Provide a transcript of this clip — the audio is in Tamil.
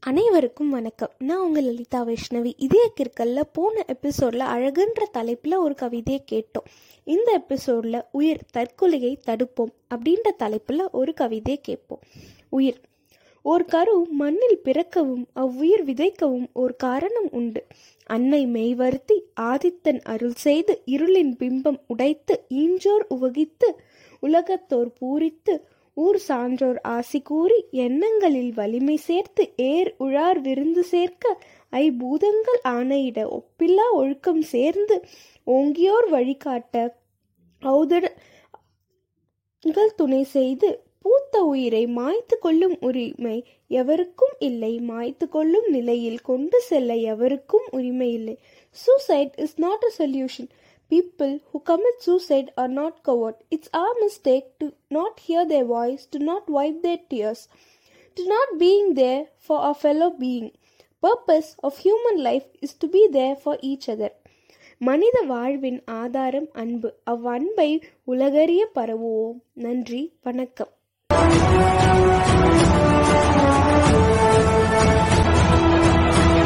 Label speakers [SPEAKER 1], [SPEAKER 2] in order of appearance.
[SPEAKER 1] அனைவருக்கும் வணக்கம். நான் உங்கள் லலிதா வைஷ்ணவி. இதே கிற்கல்ல போன எபிசோடில் அழகுன்ற தலைப்பில் ஒரு கவிதையை கேட்டோம். இந்த எபிசோடில் உயிர் தற்கொலையை தடுப்போம் அப்படின்ற தலைப்பில் ஒரு கவிதையை கேட்போம். உயிர். ஒரு கரு மண்ணில் பிறக்கவும் அவ்வுயிர் விதைக்கவும் ஒரு காரணம் உண்டு. அன்னை மெய்வருத்தி ஆதித்தன் அருள் செய்து இருளின் பிம்பம் உடைத்து ஈஞ்சோர் உவகித்து உலகத்தோர் பூரித்து ஊர் சான்றோர் ஆசி கூறி எண்ணங்களில் வலிமை சேர்த்து ஏர் உழார் விருந்து சேர்க்க ஐபூதங்கள் ஆணையிட ஒப்பில்லா ஒழுக்கம் சேர்ந்து ஓங்கியோர் வழிகாட்ட ஔதடங்கள் துணை செய்து பூத்த உயிரை மாய்த்து கொள்ளும் உரிமை எவருக்கும் இல்லை. மாய்த்து கொள்ளும் நிலையில் கொண்டு செல்ல எவருக்கும் உரிமை இல்லை. Suicide is not a solution People who commit suicide are not coward. It's our mistake to not hear their voice, to not wipe their tears, to not being there for our fellow being. Purpose of human life is to be there for each other. மனித வாழ்வின் ஆதாரம் அன்பு அவ்வன்பை உலகறிய பரவுவோம் நன்றி வணக்கம்